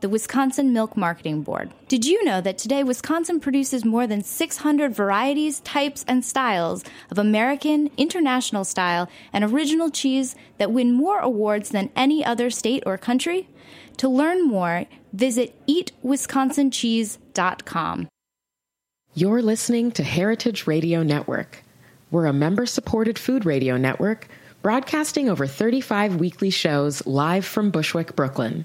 the Wisconsin Milk Marketing Board. Did you know that today Wisconsin produces more than 600 varieties, types, and styles of American, international style, and original cheese that win more awards than any other state or country? To learn more, visit eatwisconsincheese.com. You're listening to Heritage Radio Network. We're a member supported food radio network broadcasting over 35 weekly shows live from Bushwick, Brooklyn.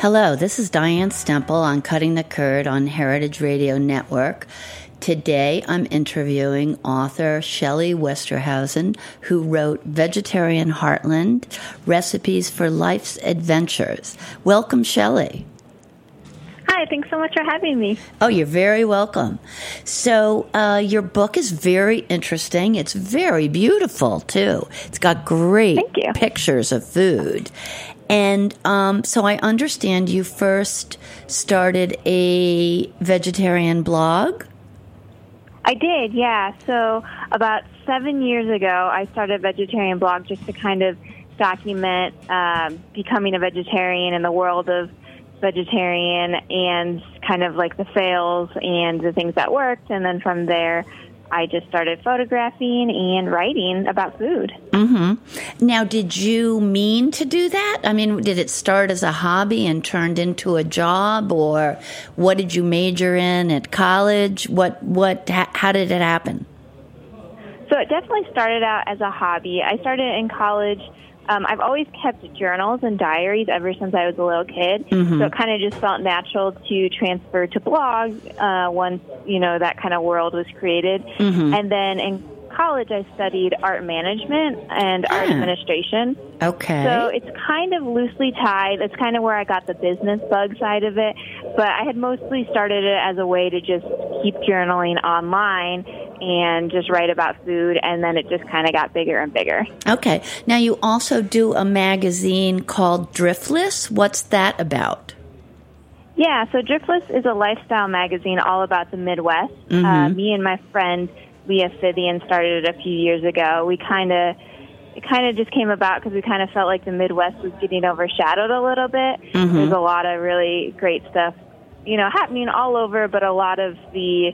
Hello, this is Diane Stemple on Cutting the Curd on Heritage Radio Network. Today I'm interviewing author Shelly Westerhausen, who wrote Vegetarian Heartland Recipes for Life's Adventures. Welcome, Shelly. Hi, thanks so much for having me. Oh, you're very welcome. So, uh, your book is very interesting. It's very beautiful, too. It's got great pictures of food. And um, so, I understand you first started a vegetarian blog. I did, yeah. So about seven years ago, I started a vegetarian blog just to kind of document um, becoming a vegetarian in the world of vegetarian and kind of like the fails and the things that worked. And then from there, I just started photographing and writing about food. hmm Now, did you mean to do that? I mean, did it start as a hobby and turned into a job, or what did you major in at college? What, what, how did it happen? So it definitely started out as a hobby. I started in college. Um, I've always kept journals and diaries ever since I was a little kid. So it kind of just felt natural to transfer to blog uh, once you know that kind of world was created. And then in college, I studied art management and art Ah. administration. Okay. So it's kind of loosely tied. That's kind of where I got the business bug side of it. But I had mostly started it as a way to just keep journaling online and just write about food. And then it just kind of got bigger and bigger. okay. Now, you also do a magazine called Driftless. What's that about? Yeah, so Driftless is a lifestyle magazine all about the Midwest. Uh, me and my friend Leah Fithian started it a few years ago. We kind of it kind of just came about because we kind of felt like the Midwest was getting overshadowed a little bit. There's a lot of really great stuff, you know, happening all over, but a lot of the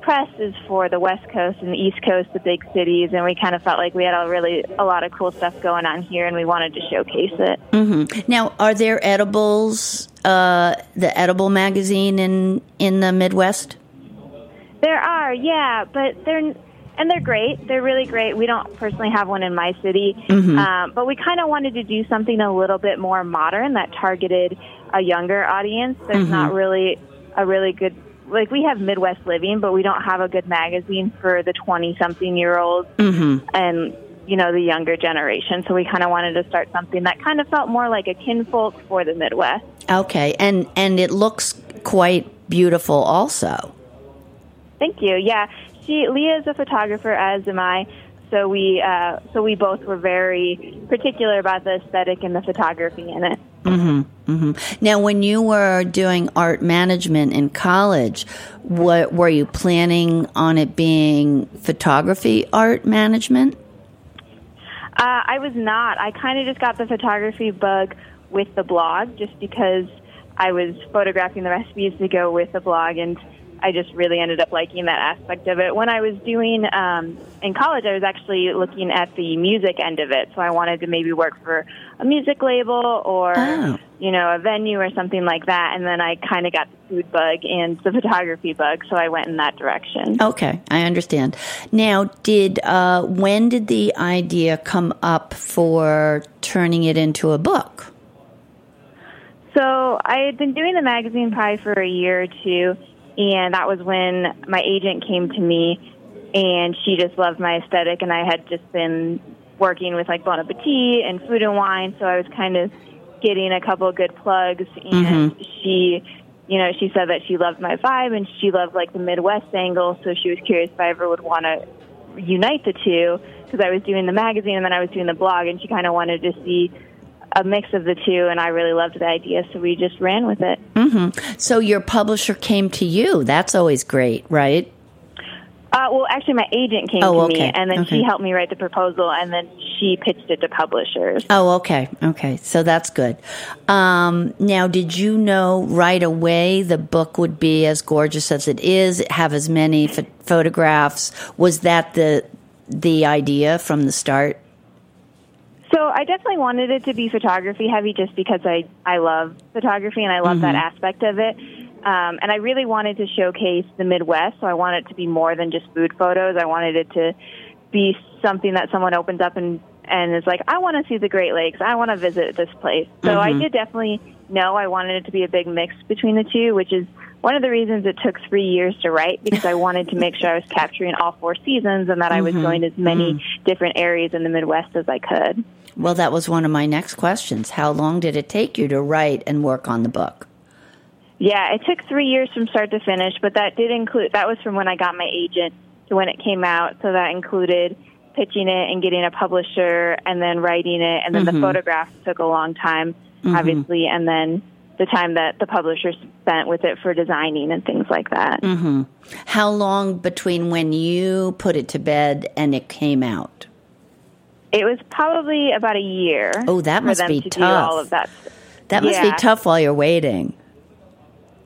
press is for the West Coast and the East Coast, the big cities, and we kind of felt like we had a really a lot of cool stuff going on here, and we wanted to showcase it. hmm Now, are there edibles? Uh, the edible magazine in in the Midwest. There are, yeah, but they're and they're great. They're really great. We don't personally have one in my city, mm-hmm. um, but we kind of wanted to do something a little bit more modern that targeted a younger audience. There's mm-hmm. not really a really good like we have Midwest Living, but we don't have a good magazine for the twenty something year olds mm-hmm. and you know the younger generation. So we kind of wanted to start something that kind of felt more like a kinfolk for the Midwest. Okay, and and it looks quite beautiful, also. Thank you. Yeah, she Leah is a photographer, as am I. So we uh, so we both were very particular about the aesthetic and the photography in it. Mm-hmm. Now, when you were doing art management in college, what were you planning on it being photography art management? Uh, I was not. I kind of just got the photography bug with the blog, just because I was photographing the recipes to go with the blog, and I just really ended up liking that aspect of it. When I was doing um, in college, I was actually looking at the music end of it, so I wanted to maybe work for a music label or Oh. you know a venue or something like that. And then I kind of got the food bug and the photography bug, so I went in that direction. Okay, I understand. Now, did uh, when did the idea come up for turning it into a book? So I had been doing the magazine probably for a year or two, and that was when my agent came to me, and she just loved my aesthetic, and I had just been working with like Bon Appetit and Food and Wine, so I was kind of getting a couple of good plugs, and mm-hmm. she. You know, she said that she loved my vibe and she loved like the Midwest angle, so she was curious if I ever would want to unite the two. Because I was doing the magazine and then I was doing the blog, and she kind of wanted to see a mix of the two, and I really loved the idea, so we just ran with it. So your publisher came to you. That's always great, right? Uh, well, actually, my agent came Oh, to okay. me, and then Okay. she helped me write the proposal, and then she pitched it to publishers. Oh, okay, okay. So that's good. Um, now, did you know right away the book would be as gorgeous as it is, have as many ph- photographs? Was that the the idea from the start? So I definitely wanted it to be photography heavy, just because I I love photography and I love that mm-hmm. aspect of it. Um, and I really wanted to showcase the Midwest, so I wanted it to be more than just food photos. I wanted it to be something that someone opens up and and is like, I want to see the Great Lakes. I want to visit this place. So I mm-hmm. did definitely know I wanted it to be a big mix between the two, which is one of the reasons it took three years to write because I wanted to make sure I was capturing all four seasons and that I was going mm-hmm. to as many different areas in the Midwest as I could. Well, that was one of my next questions. How long did it take you to write and work on the book? Yeah, it took three years from start to finish, but that did include that was from when I got my agent to when it came out. So that included pitching it and getting a publisher and then writing it, and then the photographs took a long time, obviously, and then the time that the publisher spent with it for designing and things like that. Mm-hmm. How long between when you put it to bed and it came out? It was probably about a year. Oh, that must be to tough. All of that. That must Yeah. be tough while you're waiting.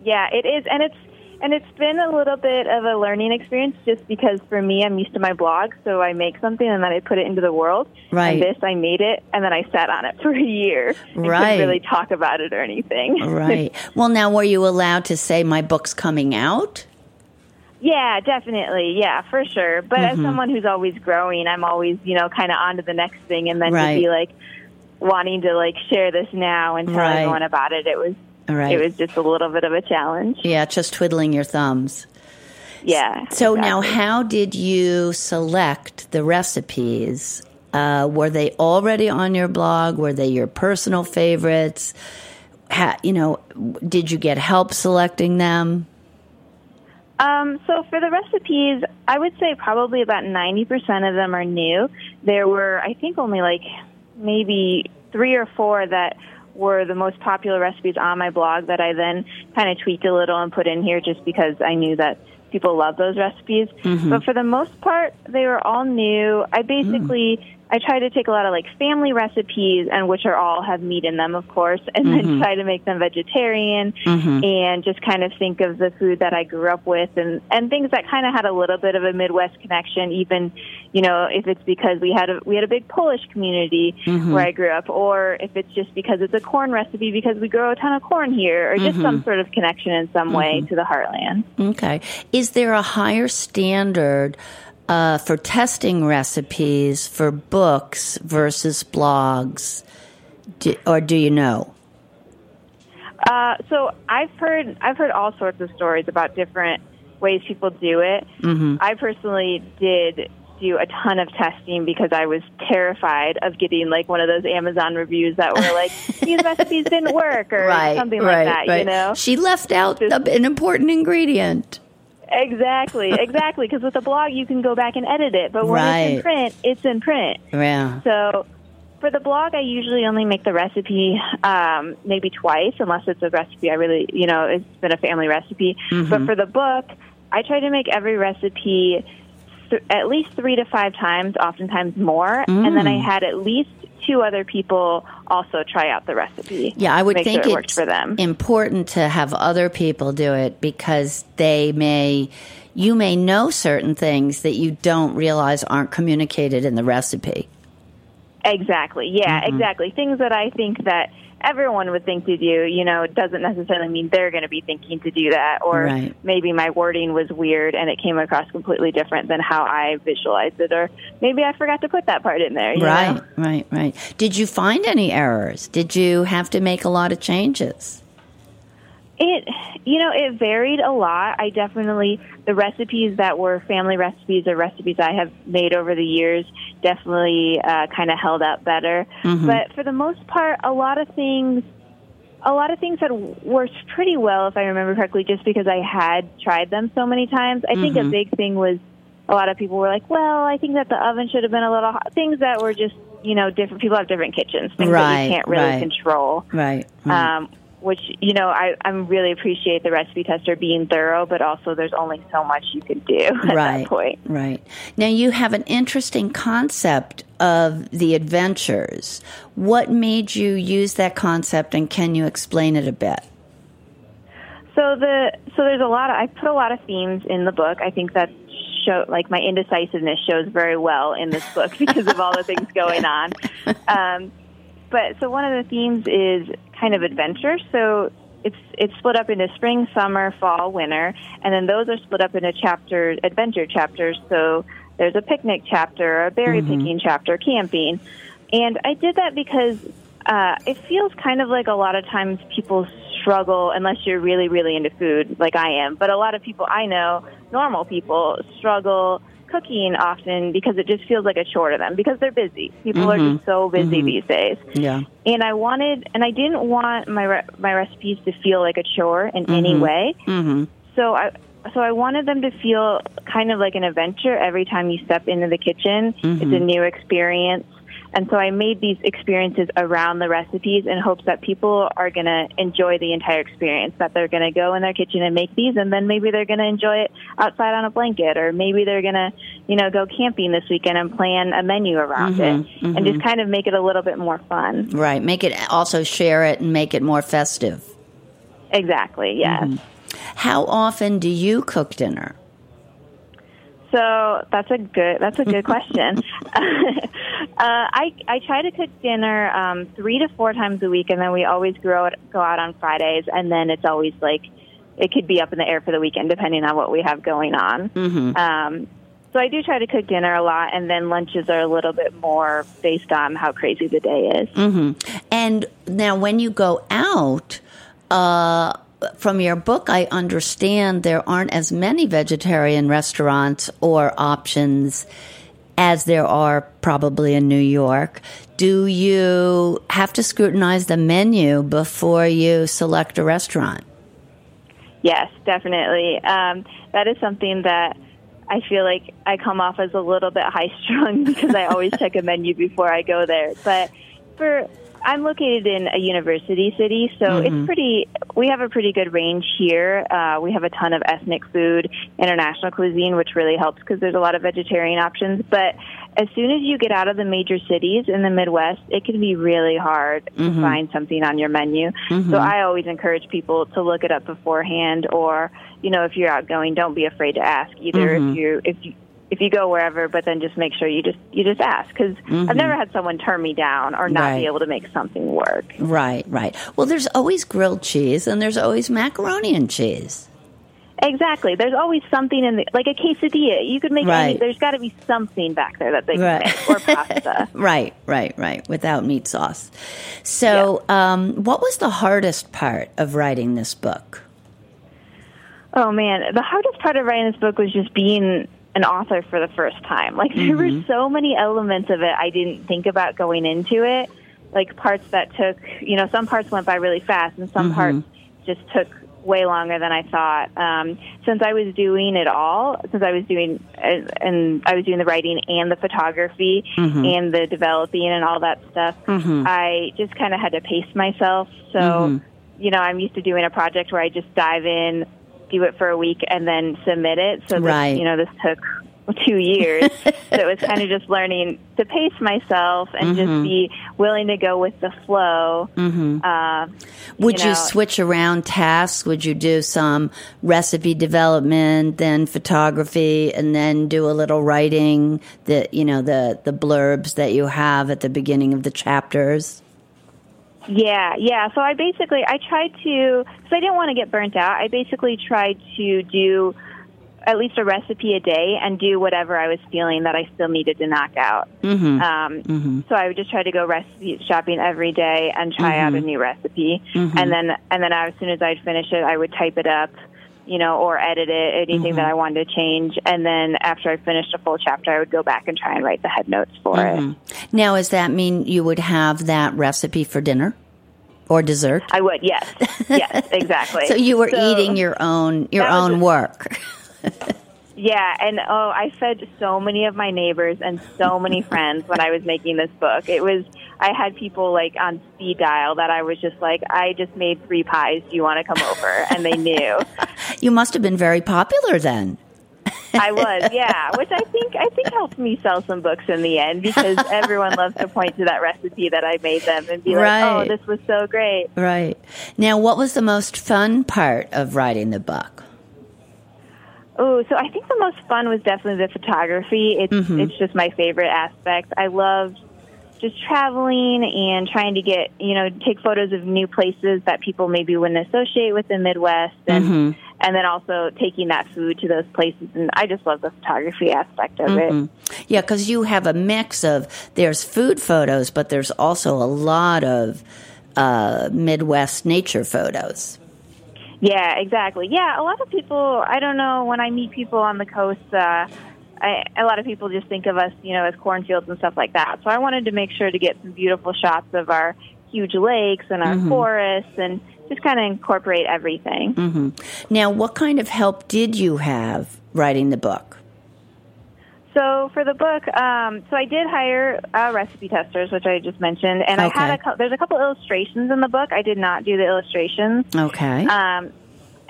Yeah, it is, and it's and it's been a little bit of a learning experience just because for me, I'm used to my blog, so I make something and then I put it into the world. Right. And this, I made it, and then I sat on it for a year. and Right. Couldn't really talk about it or anything. Right. well, now were you allowed to say my book's coming out? Yeah, definitely. Yeah, for sure. But Mm-hmm. as someone who's always growing, I'm always, you know, kind of on to the next thing, and then Right. to be like wanting to like share this now and tell Right. everyone about it. It was. Right. It was just a little bit of a challenge. Yeah, just twiddling your thumbs. Yeah. So now, how did you select the recipes? Uh, were they already on your blog? Were they your personal favorites? Ha, you know, did you get help selecting them? Um, so for the recipes, I would say probably about 90% of them are new. There were, I think, only like maybe three or four that were the most popular recipes on my blog that I then kind of tweaked a little and put in here just because I knew that people love those recipes. But for the most part, they were all new. I basically I try to take a lot of like family recipes and which are all have meat in them, of course, and then mm-hmm. try to make them vegetarian mm-hmm. and just kind of think of the food that I grew up with and and things that kind of had a little bit of a Midwest connection. Even you know if it's because we had a we had a big Polish community mm-hmm. where I grew up, or if it's just because it's a corn recipe because we grow a ton of corn here, or just some sort of connection in some way to the heartland. Okay. Is there a higher standard uh, for testing recipes for books versus blogs? Do, or do you know? Uh, so I've heard I've heard all sorts of stories about different ways people do it. Mm-hmm. I personally did do a ton of testing because I was terrified of getting like one of those Amazon reviews that were like these recipes didn't work or something like that. You know, She left out a- an important ingredient. Exactly, exactly. Because with a blog, you can go back and edit it, but when it's in print, it's in print. Yeah. So for the blog, I usually only make the recipe um, maybe twice, unless it's a recipe I really, you know, it's been a family recipe. But for the book, I try to make every recipe th- at least three to five times, oftentimes more, and then I had at least two other people also try out the recipe. Yeah, I would think sure it it's for them. important to have other people do it because they may, you may know certain things that you don't realize aren't communicated in the recipe. Exactly. Yeah, Mm-hmm. exactly. Things that I think that everyone would think to do, you know, it doesn't necessarily mean they're going to be thinking to do that. Or Right. maybe my wording was weird and it came across completely different than how I visualized it. Or maybe I forgot to put that part in there. you Right, know? right, right. Did you find any errors? Did you have to make a lot of changes? It, you know, it varied a lot. I definitely, the recipes that were family recipes or recipes I have made over the years definitely uh, kind of held up better. But for the most part, a lot of things, a lot of things had worked pretty well, if I remember correctly, just because I had tried them so many times. I think a big thing was a lot of people were like, well, I think that the oven should have been a little hot. Things that were just, you know, different. People have different kitchens, things that Right, you can't really right. control Right. right. um, which you know I I really appreciate the recipe tester being thorough, but also there's only so much you can do at right. that point. Right. Now you have an interesting concept of the adventures. What made you use that concept and can you explain it a bit? So the so there's a lot of I put a lot of themes in the book. I think that show like my indecisiveness shows very well in this book because of all the things going on. Um, but so one of the themes is kind of adventure. So it's it's split up into spring, summer, fall, winter, and then those are split up into chapter adventure chapters. So there's a picnic chapter, a berry picking chapter, camping, and I did that because uh, it feels kind of like a lot of times people struggle unless you're really really into food like I am. But a lot of people I know, normal people, struggle cooking often because it just feels like a chore to them because they're busy. People are just mm-hmm. so busy mm-hmm. these days Yeah. and I wanted, and I didn't want my re- my recipes to feel like a chore in mm-hmm. any way. Mm-hmm. So I so I wanted them to feel kind of like an adventure every time you step into the kitchen. It's a new experience. And so I made these experiences around the recipes in hopes that people are going to enjoy the entire experience, that they're going to go in their kitchen and make these, and then maybe they're going to enjoy it outside on a blanket, or maybe they're going to, you know, go camping this weekend and plan a menu around it, mm-hmm, and just mm-hmm. kind of make it a little bit more fun. Right. Make it also share it and make it more festive. Exactly, yes. Mm-hmm. How often do you cook dinner? So that's a good that's a good question. uh, I I try to cook dinner um, three to four times a week, and then we always grow go out on Fridays, and then it's always like it could be up in the air for the weekend depending on what we have going on. Mm-hmm. Um, so I do try to cook dinner a lot, and then lunches are a little bit more based on how crazy the day is. Mm-hmm. And now, when you go out, uh, from your book, I understand there aren't as many vegetarian restaurants or options as there are probably in New York. Do you have to scrutinize the menu before you select a restaurant? Yes, definitely. Um, that is something that I feel like I come off as a little bit high strung because I always check a menu before I go there. But for I'm located in a university city, so it's mm-hmm. pretty. We have a pretty good range here. Uh, we have a ton of ethnic food, international cuisine, which really helps because there's a lot of vegetarian options. But as soon as you get out of the major cities in the Midwest, it can be really hard to mm-hmm. find something on your menu. So mm-hmm. I always encourage people to look it up beforehand, or you know, if you're outgoing, don't be afraid to ask either. If you if you if you go wherever, but then just make sure you just you just ask because I've never had someone turn me down or not Right. be able to make something work. Right, right. Well, there's always grilled cheese and there's always macaroni and cheese. Exactly. There's always something in the like a quesadilla. You could make any, Right. there's got to be something back there that they can Right. make or pasta. Right, right, right. Without meat sauce. So, um, what was the hardest part of writing this book? Oh man, the hardest part of writing this book was just being an author for the first time. Like there were mm-hmm. so many elements of it I didn't think about going into it. Like parts that took, you know, some parts went by really fast and some mm-hmm. parts just took way longer than I thought. Um, since I was doing it all, since I was doing uh, and I was doing the writing and the photography mm-hmm. and the developing and all that stuff, I just kind of had to pace myself. So, you know, I'm used to doing a project where I just dive in, do it for a week, and then submit it. So, Right. this, you know, this took two years. so it was kind of just learning to pace myself and just be willing to go with the flow. Uh, Would you, know, switch around tasks? Would you do some recipe development, then photography, and then do a little writing? The you know the the blurbs that you have at the beginning of the chapters. Yeah, yeah. So I basically I tried to because I didn't want to get burnt out. I basically tried to do at least a recipe a day and do whatever I was feeling that I still needed to knock out. Mm-hmm. Um, So I would just try to go recipe shopping every day and try out a new recipe, and then and then as soon as I'd finish it, I would type it up. You know, or edit it, anything that mm-hmm. I wanted to change. And then after I finished a full chapter, I would go back and try and write the head notes for it. Mm-hmm. Now, does that mean you would have that recipe for dinner or dessert? I would, yes. Yes, exactly. So you were So- eating your own your own a- work. Yeah, and oh, I fed so many of my neighbors and so many friends when I was making this book. It was I had people like on speed dial that I was just like, I just made three pies. Do you want to come over? And they knew You must have been very popular then. I was. Yeah, which I think I think helped me sell some books in the end because everyone loves to point to that recipe that I made them and be like, oh, this was so great. Right. Now, what was the most fun part of writing the book? Oh, so I think the most fun was definitely the photography. It's mm-hmm. it's just my favorite aspect. I loved just traveling and trying to get you know take photos of new places that people maybe wouldn't associate with the Midwest, and mm-hmm. and then also taking that food to those places. And I just love the photography aspect of it. Mm-hmm. Yeah, because you have a mix of there's food photos, but there's also a lot of uh, Midwest nature photos. Yeah, exactly. Yeah, a lot of people. I don't know when I meet people on the coast. Uh, I, a lot of people just think of us, you know, as cornfields and stuff like that. So I wanted to make sure to get some beautiful shots of our huge lakes and our forests, and just kind of incorporate everything. Now, what kind of help did you have writing the book? So for the book, um, so I did hire uh, recipe testers, which I just mentioned, and I had a Okay. there's a couple illustrations in the book. I did not do the illustrations. Okay. Um,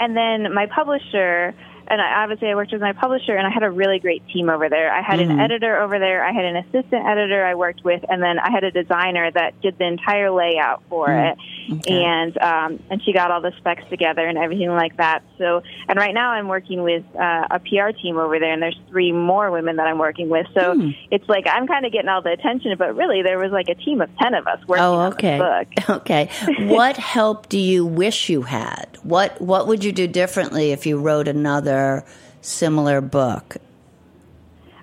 and then my publisher, and I, obviously I worked with my publisher, and I had a really great team over there. I had an editor over there, I had an assistant editor I worked with, and then I had a designer that did the entire layout for it. And um, and she got all the specs together and everything like that. So, and right now I'm working with uh, a PR team over there, and there's three more women that I'm working with. So it's like I'm kind of getting all the attention, but really there was like a team of ten of us working oh, on okay. this book. Okay. What help do you wish you had? What What would you do differently if you wrote another similar book?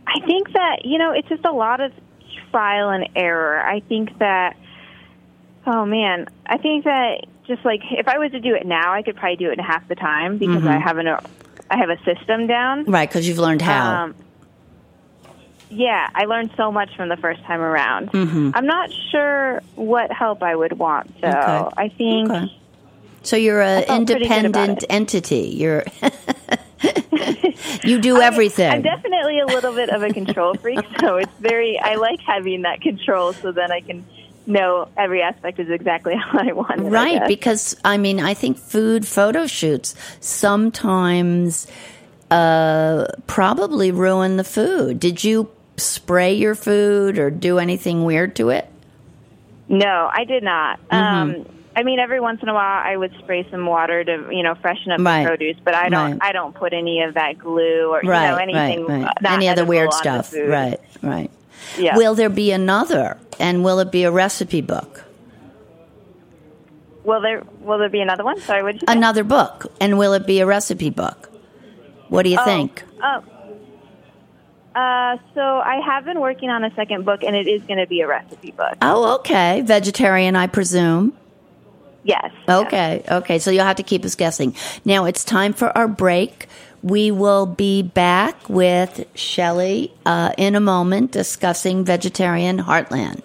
I think that, you know, it's just a lot of trial and error. I think that, oh man, I think that just like if I was to do it now, I could probably do it in half the time because I have an, I have a system down. Right, because you've learned how. Um, yeah, I learned so much from the first time around. I'm not sure what help I would want, though. Okay. I think. Okay. so you're an felt pretty good about independent entity. You're you do everything. I'm definitely a little bit of a control freak, so it's very. I like having that control, so then I can know every aspect is exactly how I want it. Right, guess. because I mean, I think food photo shoots sometimes uh, probably ruin the food. Did you spray your food or do anything weird to it? no, I did not. Mm-hmm. Um, I mean, every once in a while, I would spray some water to you know freshen up Right. the produce, but I don't. Right. I don't put any of that glue or Right, you know anything. right, right. Any other weird stuff? Right, right. Yeah. Will there be another? And will it be a recipe book? will there will there be another one? Sorry, did you say? Another book? And will it be a recipe book? What do you think? Oh. Uh, so I have been working on a second book, and it is going to be a recipe book. Oh, okay. Vegetarian, I presume. Yes. Okay, okay. So you'll have to keep us guessing. Now it's time for our break. We will be back with Shelly uh, in a moment discussing Vegetarian Heartland.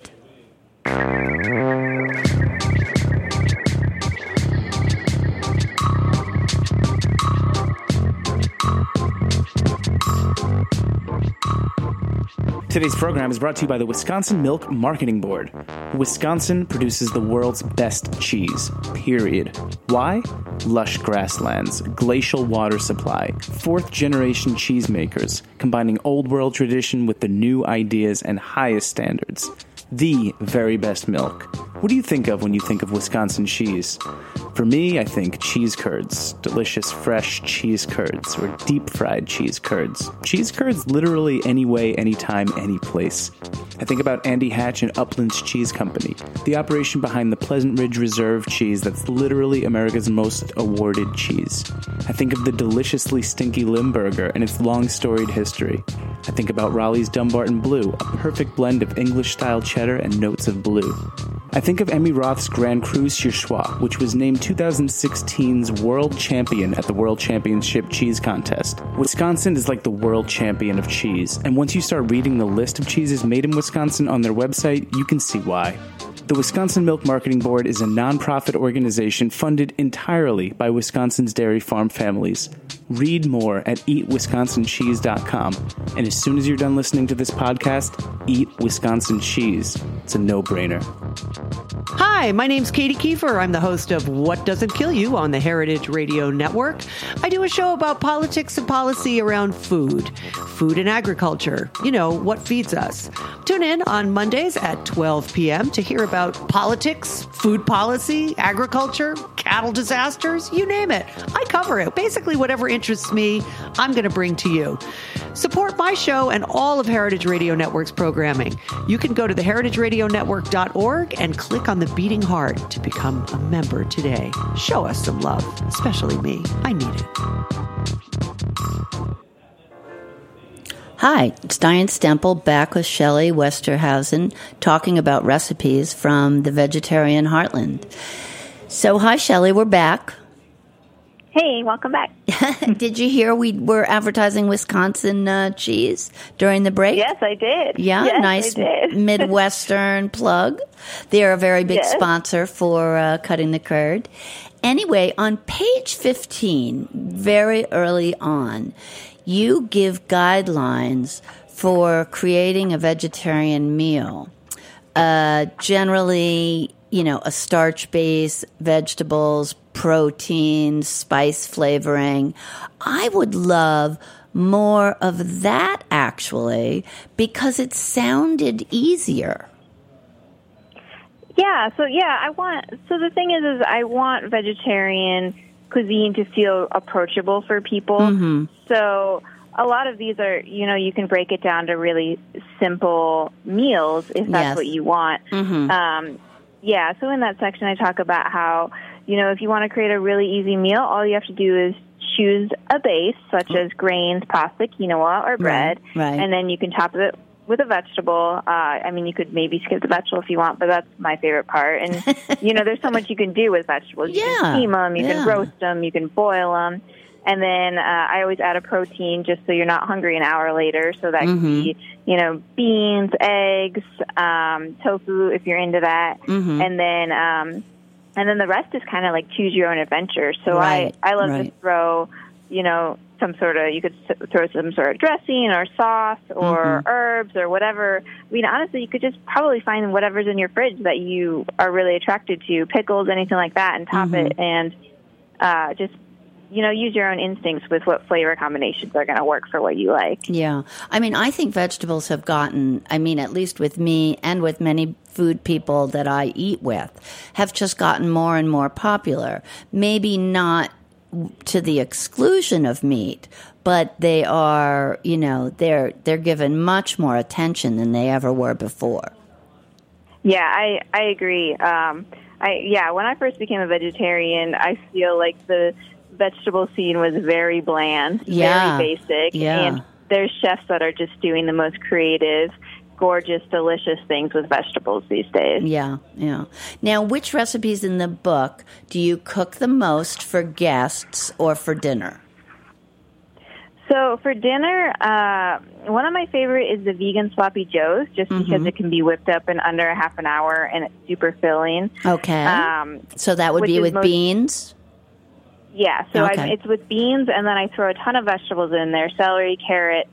Today's program is brought to you by the Wisconsin Milk Marketing Board. Wisconsin produces the world's best cheese, period. Why? Lush grasslands, glacial water supply, fourth generation cheesemakers, combining old world tradition with the new ideas and highest standards. The very best milk. What do you think of when you think of Wisconsin cheese? For me, I think cheese curds, delicious fresh cheese curds, or deep fried cheese curds. Cheese curds literally any way, anytime, any place. I think about Andy Hatch and Uplands Cheese Company, the operation behind the Pleasant Ridge Reserve cheese that's literally America's most awarded cheese. I think of the deliciously stinky Limburger and its long storied history. I think about Roelli's Dunbarton Blue, a perfect blend of English style cheddar and notes of blue. I think of Emmi Roth's Grand Cru Surchoix, which was named 2016's World Champion at the World Championship Cheese Contest. Wisconsin is like the world champion of cheese, and once you start reading the list of cheeses made in Wisconsin on their website, you can see why. The Wisconsin Milk Marketing Board is a nonprofit organization funded entirely by Wisconsin's dairy farm families. Read more at eatwisconsincheese.com. And as soon as you're done listening to this podcast, eat Wisconsin cheese. It's a no brainer. Hi, my name's Katy Keiffer. I'm the host of What Doesn't Kill You on the Heritage Radio Network. I do a show about politics and policy around food, food and agriculture. You know, what feeds us. Tune in on Mondays at 12 p.m. to hear about politics, food policy, agriculture, cattle disasters, you name it. I cover it. Basically, whatever interests me, I'm going to bring to you. Support my show and all of Heritage Radio Network's programming. You can go to theheritageradionetwork.org and click on the beating heart to become a member today. Show us some love, especially me. I need it. Hi, it's Diane Stemple back with Shelly Westerhausen talking about recipes from the Vegetarian Heartland. So, hi, Shelly, we're back. Hey, welcome back. Did you hear we were advertising Wisconsin uh, cheese during the break? Yes, I did. Yeah, yes, nice did. Midwestern plug. They're a very big Yes. sponsor for uh, cutting the curd. Anyway, on page 15, very early on, you give guidelines for creating a vegetarian meal. Uh, generally, you know, a starch base, vegetables, protein, spice flavoring. I would love more of that actually because it sounded easier. Yeah, so yeah, I want so the thing is is I want vegetarian cuisine to feel approachable for people. Mm-hmm. So a lot of these are, you know, you can break it down to really simple meals if that's Yes. what you want. Mhm. Um, yeah, so in that section I talk about how, you know, if you want to create a really easy meal, all you have to do is choose a base such as grains, pasta, quinoa, or bread, right. and then you can top it with a vegetable. Uh, I mean, you could maybe skip the vegetable if you want, but that's my favorite part. And you know, there's so much you can do with vegetables. You Yeah, can steam them, you yeah. can roast them, you can boil them. And then uh, I always add a protein just so you're not hungry an hour later. So that Mm-hmm. could be, you know, beans, eggs, um, tofu if you're into that, Mhm. and then um, and then the rest is kind of like choose your own adventure. So Right, I I love to throw, you know, some sort of you could throw some sort of dressing or sauce or Mm-hmm. herbs or whatever. I mean, honestly, you could just probably find whatever's in your fridge that you are really attracted to, pickles, anything like that, and top Mm-hmm. it and uh, just you know use your own instincts with what flavor combinations are going to work for what you like. Yeah. I mean, I think vegetables have gotten, I mean, at least with me and with many food people that I eat with, have just gotten more and more popular. Maybe not to the exclusion of meat, but they are, you know, they're they're given much more attention than they ever were before. Yeah, I I agree. Um, I yeah, when I first became a vegetarian, I feel like the vegetable scene was very bland, Yeah, very basic, yeah. and there's chefs that are just doing the most creative, gorgeous, delicious things with vegetables these days. Yeah, yeah. Now, which recipes in the book do you cook the most for guests or for dinner? So for dinner, uh, one of my favorite is the vegan sloppy joes, just Mm-hmm. because it can be whipped up in under a half an hour and it's super filling. Okay. Um, so that would be with most- beans? Yeah, so Okay. I, it's with beans, and then I throw a ton of vegetables in there: celery, carrots,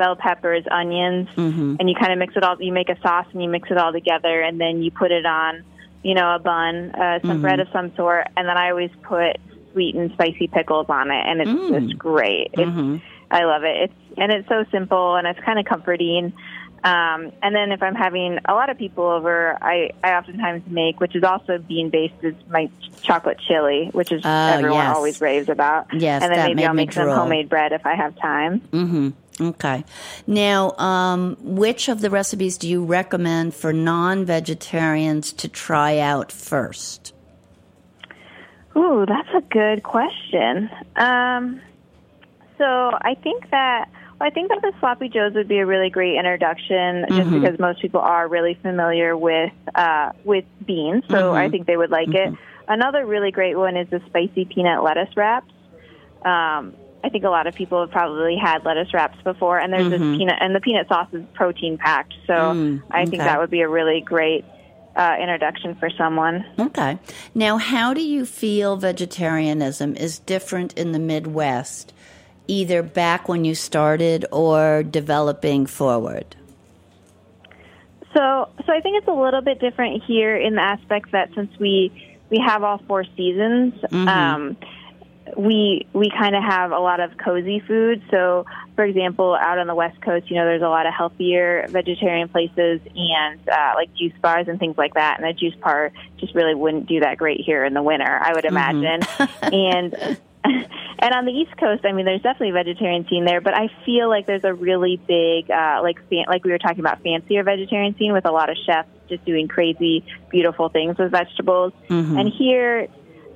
bell peppers, onions, and you kind of mix it all. You make a sauce and you mix it all together, and then you put it on, you know, a bun, uh, some bread of some sort, and then I always put sweet and spicy pickles on it, and it's just great. It's, I love it. It's and it's so simple and it's kind of comforting. Um, and then if I'm having a lot of people over, I, I oftentimes make, which is also bean based, is my chocolate chili, which is Oh, everyone yes. always raves about. Yes, and then maybe I'll make some homemade bread if I have time. Okay. Now, um, which of the recipes do you recommend for non vegetarians to try out first? Ooh, that's a good question. Um, so I think that well, I think that the sloppy joes would be a really great introduction, just because most people are really familiar with uh, with beans. So I think they would like it. Another really great one is the spicy peanut lettuce wraps. Um, I think a lot of people have probably had lettuce wraps before, and there's this peanut and the peanut sauce is protein packed. So I think okay. that would be a really great uh, introduction for someone. Okay. Now, how do you feel vegetarianism is different in the Midwest, either back when you started or developing forward? So, so I think it's a little bit different here in the aspect that since we we have all four seasons, um, we we kind of have a lot of cozy food. So, for example, out on the West Coast, you know, there's a lot of healthier vegetarian places and uh, like juice bars and things like that. And a juice bar just really wouldn't do that great here in the winter, I would imagine. and and on the East Coast, I mean, there's definitely a vegetarian scene there, but I feel like there's a really big, uh, like, fan- like we were talking about, fancier vegetarian scene with a lot of chefs just doing crazy, beautiful things with vegetables. And here,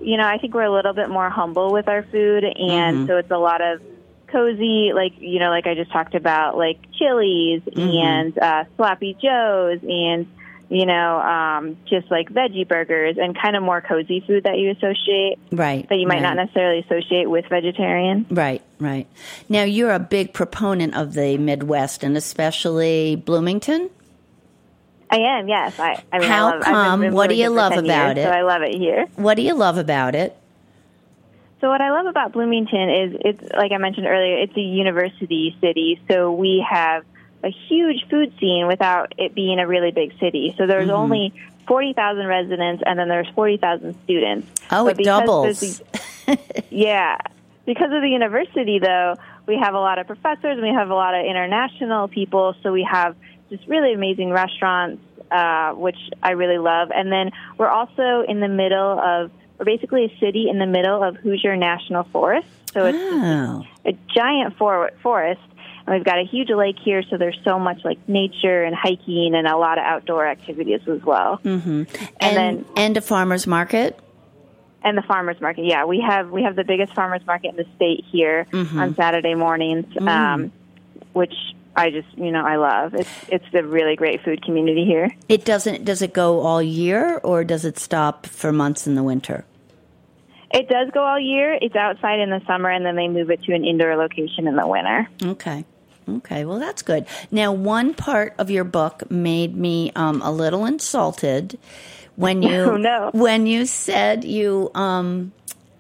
you know, I think we're a little bit more humble with our food, and so it's a lot of cozy, like you know, like I just talked about, like chilies and uh, sloppy joes and you know, um, just like veggie burgers and kind of more cozy food that you associate Right. that you might right. not necessarily associate with vegetarian. Right, right. Now, you're a big proponent of the Midwest and especially Bloomington. I am, yes. I, I mean, How I love, come? What do you love about years, it? So I love it here. What do you love about it? So what I love about Bloomington is it's like I mentioned earlier, it's a university city, so we have a huge food scene without it being a really big city. So there's Mm-hmm. only 40,000 residents and then there's 40,000 students. Oh, But it doubles. the- yeah. Because of the university though, we have a lot of professors and we have a lot of international people, so we have just really amazing restaurants uh, which I really love. And then we're also in the middle of we're basically a city in the middle of Hoosier National Forest. So it's Oh, a giant for- forest. And we've got a huge lake here, so there's so much like nature and hiking and a lot of outdoor activities as well. Mm-hmm. And, and then and a farmer's market. and the farmers market. Yeah, we have we have the biggest farmers market in the state here on Saturday mornings, um, which I just you know I love. It's it's a really great food community here. It doesn't. Does it go all year, or does it stop for months in the winter? It does go all year. It's outside in the summer, and then they move it to an indoor location in the winter. Okay. Okay. Well, that's good. Now, one part of your book made me um, a little insulted when you Oh, no. when you said you um,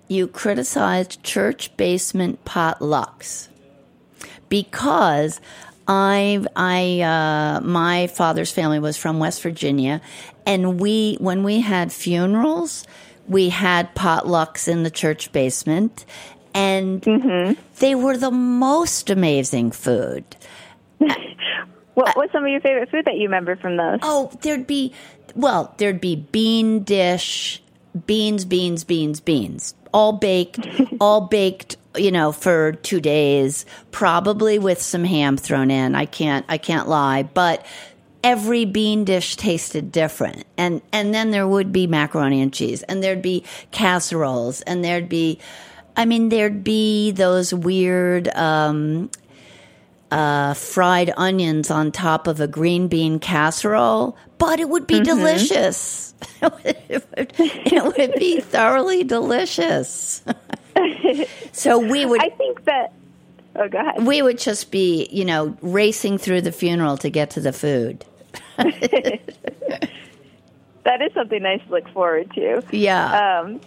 you criticized church basement potlucks because I I uh, my father's family was from West Virginia, and we when we had funerals, we had potlucks in the church basement, and they were the most amazing food. What, what's some of your favorite food that you remember from those? Oh, there'd be well, there'd be bean dish, beans, beans, beans, beans, all baked, all baked, you know, for 2 days, probably with some ham thrown in. I can't I can't lie, but every bean dish tasted different. And and then there would be macaroni and cheese, and there'd be casseroles, and there'd be I mean, there'd be those weird um, uh, fried onions on top of a green bean casserole, but it would be delicious. it, would, it would be thoroughly delicious. so we would I think that. Oh, go ahead. we would just be, you know, racing through the funeral to get to the food. That is something nice to look forward to. Yeah. Um,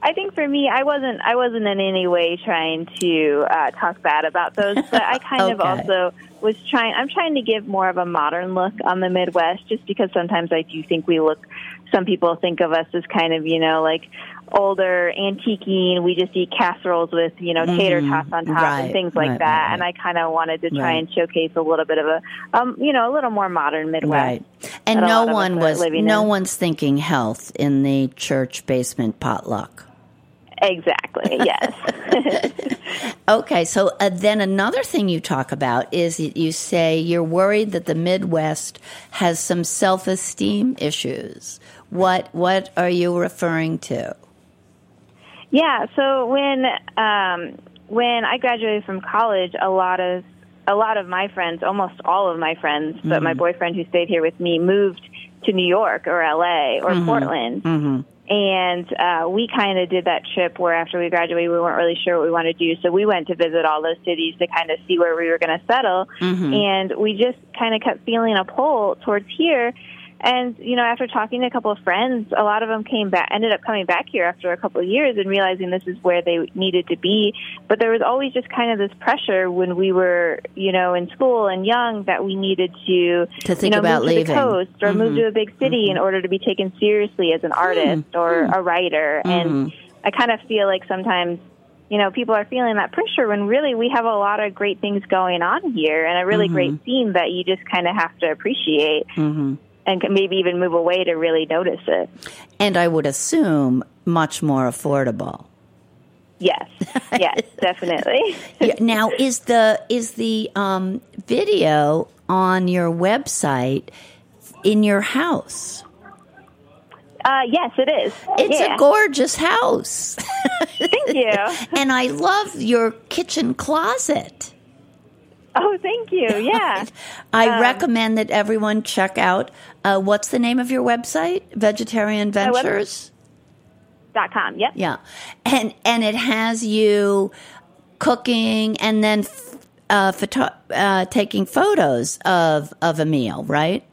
I think for me, I wasn't I wasn't in any way trying to uh, talk bad about those, but I kind of also was trying. I'm trying to give more of a modern look on the Midwest, just because sometimes I do think we look. Some people think of us as kind of you know like older, antiquing. We just eat casseroles with you know tater tots on top Mm-hmm. Right, and things like right, that. right, And I kind of wanted to try and showcase a little bit of a um you know a little more modern Midwest. Right. And no lot of us one was no in. one's thinking health in the church basement potluck. Exactly. Yes. Okay, so uh, then another thing you talk about is you say you're worried that the Midwest has some self-esteem issues. What what are you referring to? Yeah. So when um, when I graduated from college, a lot of a lot of my friends, almost all of my friends, but my boyfriend who stayed here with me, moved to New York or LA or Portland. And uh, we kind of did that trip where after we graduated, we weren't really sure what we wanted to do. So we went to visit all those cities to kind of see where we were going to settle. And we just kind of kept feeling a pull towards here. And you know, after talking to a couple of friends, a lot of them came back, ended up coming back here after a couple of years and realizing this is where they needed to be. But there was always just kind of this pressure when we were, you know, in school and young that we needed to, To think you know, about move to the coast or move to mm-hmm. a big city in mm-hmm. order to be taken seriously as an hmm. artist or hmm. a writer. And mm-hmm. I kind of feel like sometimes you know, people are feeling that pressure when really we have a lot of great things going on here and a really great scene that you just kind of have to appreciate and can maybe even move away to really notice it. And I would assume much more affordable. Yes, yes, definitely. Yeah, now is the is the um, video on your website in your house? Uh, yes, it is. It's yeah. a gorgeous house. Thank you. and I love your kitchen closet. Oh, thank you. Yeah. I Um, recommend that everyone check out uh, what's the name of your website? Vegetarian Ventures. Dot com. Yep. Yeah, and and it has you cooking and then f- uh, photo- uh, taking photos of of a meal, right?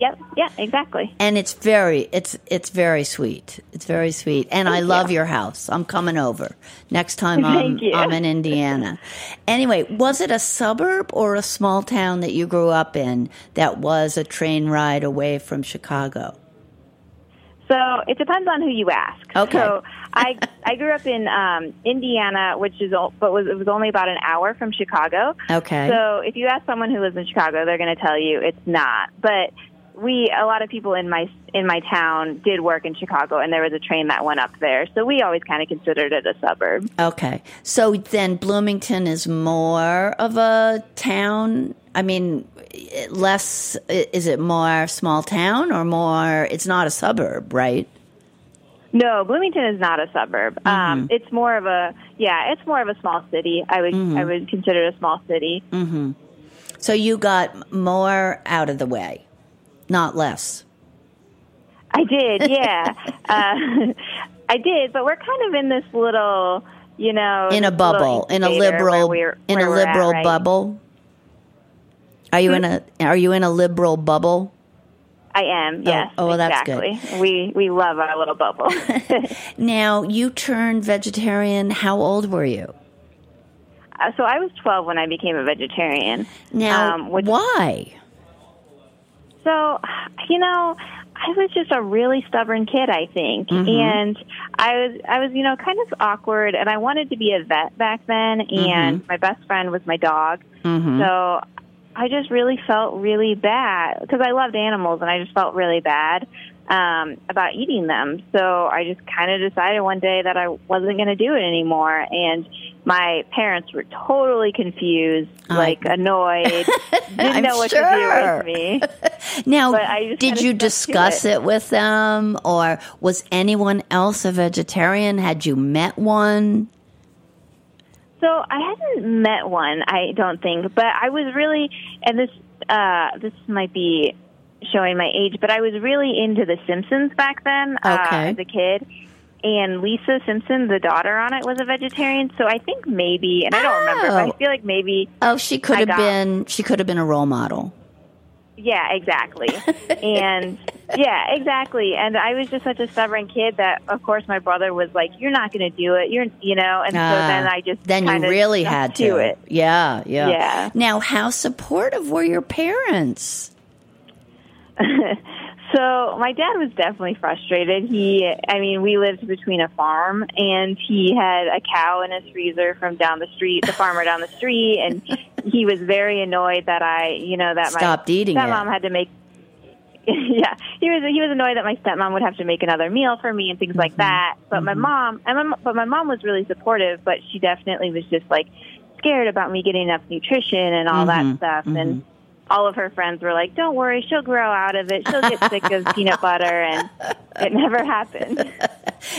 Yep. Yeah. Exactly. And it's very it's it's very sweet. It's very sweet, and I love you. your house. I'm coming over next time I'm Thank you. I'm in Indiana. Anyway, was it a suburb or a small town that you grew up in that was a train ride away from Chicago? So it depends on who you ask. Okay. So I I grew up in um, Indiana, which is but was it was only about an hour from Chicago. Okay. So if you ask someone who lives in Chicago, they're going to tell you it's not. But we a lot of people in my in my town did work in Chicago, and there was a train that went up there. So we always kind of considered it a suburb. Okay. So then Bloomington is more of a town. I mean, less, is it more small town or more, it's not a suburb, right? No, Bloomington is not a suburb. Mm-hmm. Um, it's more of a yeah, it's more of a small city. I would Mm-hmm. I would consider it a small city. So you got more out of the way, not less. I did, yeah. uh, I did, but we're kind of in this little, you know, In a bubble, in a liberal, where in a we're at liberal right- bubble. Are you in a, are you in a liberal bubble? I am, yes. oh, well, that's good. exactly. We we love our little bubble. Now, you turned vegetarian. How old were you? Uh, so I was 12 when I became a vegetarian. Now, um, which, why? So, you know, I was just a really stubborn kid, I think, Mm-hmm. and I was, I was, you know, kind of awkward, and I wanted to be a vet back then, Mm-hmm. and my best friend was my dog, so I just really felt really bad because I loved animals, and I just felt really bad um, about eating them. So I just kind of decided one day that I wasn't going to do it anymore, and my parents were totally confused, I- like annoyed, didn't know what sure. to do with me. Now, But I just did you discuss it. it. with them, or was anyone else a vegetarian? Had you met one? So I hadn't met one, I don't think, but I was really, and this uh, this might be showing my age, but I was really into The Simpsons back then uh, as a kid. And Lisa Simpson, the daughter on it, was a vegetarian. So I think maybe, and I don't remember, but Oh. I feel like maybe, Oh, she could I have been. She could have been a role model. Yeah, exactly. and yeah, exactly. And I was just such a stubborn kid that, of course, my brother was like, "You're not going to do it." You're, you know. And so Ah, then I just then you really had to to. it. Yeah, yeah. Yeah. Now, how supportive were your parents? So my dad was definitely frustrated. He, I mean, we lived between a farm, and he had a cow in his freezer from down the street, the farmer down the street, and he was very annoyed that I, you know, that Stopped my eating it. stepmom had to make. yeah, he was he was annoyed that my stepmom would have to make another meal for me and things like Mm-hmm. that. But my mom, and my, but my mom was really supportive, but she definitely was just like scared about me getting enough nutrition and all Mm-hmm. that stuff, and all of her friends were like, "Don't worry, she'll grow out of it. She'll get sick of peanut butter," and it never happened.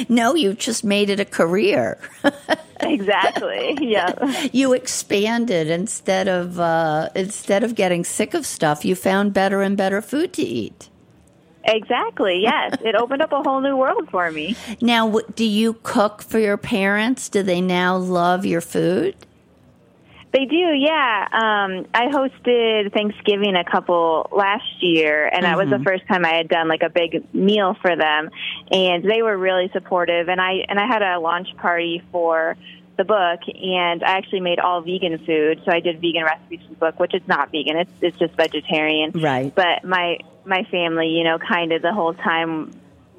No, you just made it a career. exactly. Yeah. you expanded instead of uh, instead of getting sick of stuff. You found better and better food to eat. Exactly. Yes, it opened up a whole new world for me. Now, do you cook for your parents? Do they now love your food? They do, yeah. Um, I hosted Thanksgiving a couple last year, and that was the first time I had done like a big meal for them, and they were really supportive. And I and I had a launch party for the book, and I actually made all vegan food. So I did vegan recipes for the book, which is not vegan; it's it's just vegetarian. Right. But my my family, you know, kind of the whole time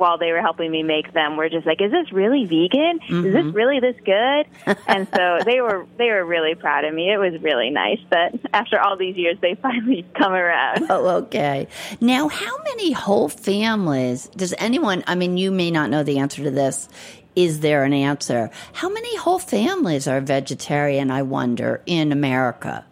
while they were helping me make them were just like, "Is this really vegan? Is this mm-hmm. really this good?" and so they were they were really proud of me. It was really nice that after all these years, they finally come around. Oh, okay. Now, how many whole families does anyone? I mean, you may not know the answer to this. Is there an answer? How many whole families are vegetarian? I wonder in America.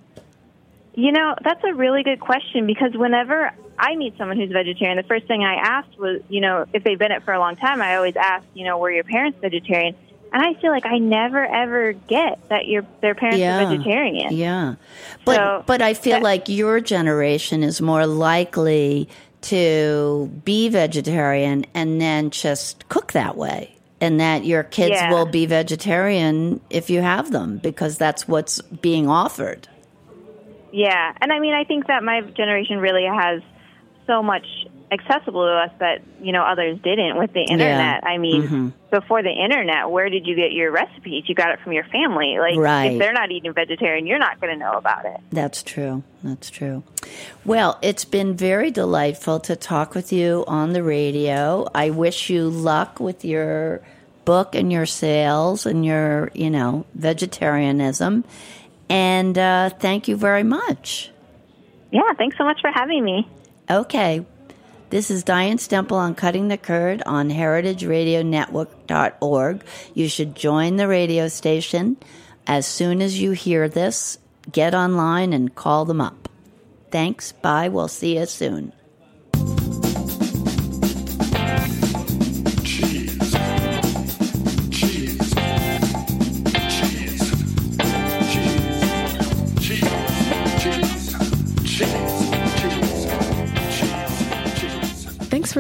You know, that's a really good question because whenever I meet someone who's vegetarian, the first thing I asked was, you know, if they've been it for a long time, I always ask, you know, were your parents vegetarian? And I feel like I never ever get that your their parents Yeah. are vegetarian. Yeah, but So- but I feel that- like your generation is more likely to be vegetarian and then just cook that way. And that your kids Yeah. will be vegetarian if you have them because that's what's being offered. Yeah, and I mean, I think that my generation really has so much accessible to us that you know others didn't with the internet. I mean, Mm-hmm. before the internet, where did you get your recipes? You got it from your family. Like, Right. if they're not eating vegetarian, you're not going to know about it. That's true. That's true. Well, it's been very delightful to talk with you on the radio. I wish you luck with your book and your sales and your, you know, vegetarianism. And uh, thank you very much. Yeah, thanks so much for having me. Okay. This is Diane Stemple on Cutting the Curd on heritageradionetwork.org. You should join the radio station. As soon as you hear this, get online and call them up. Thanks. Bye. We'll see you soon.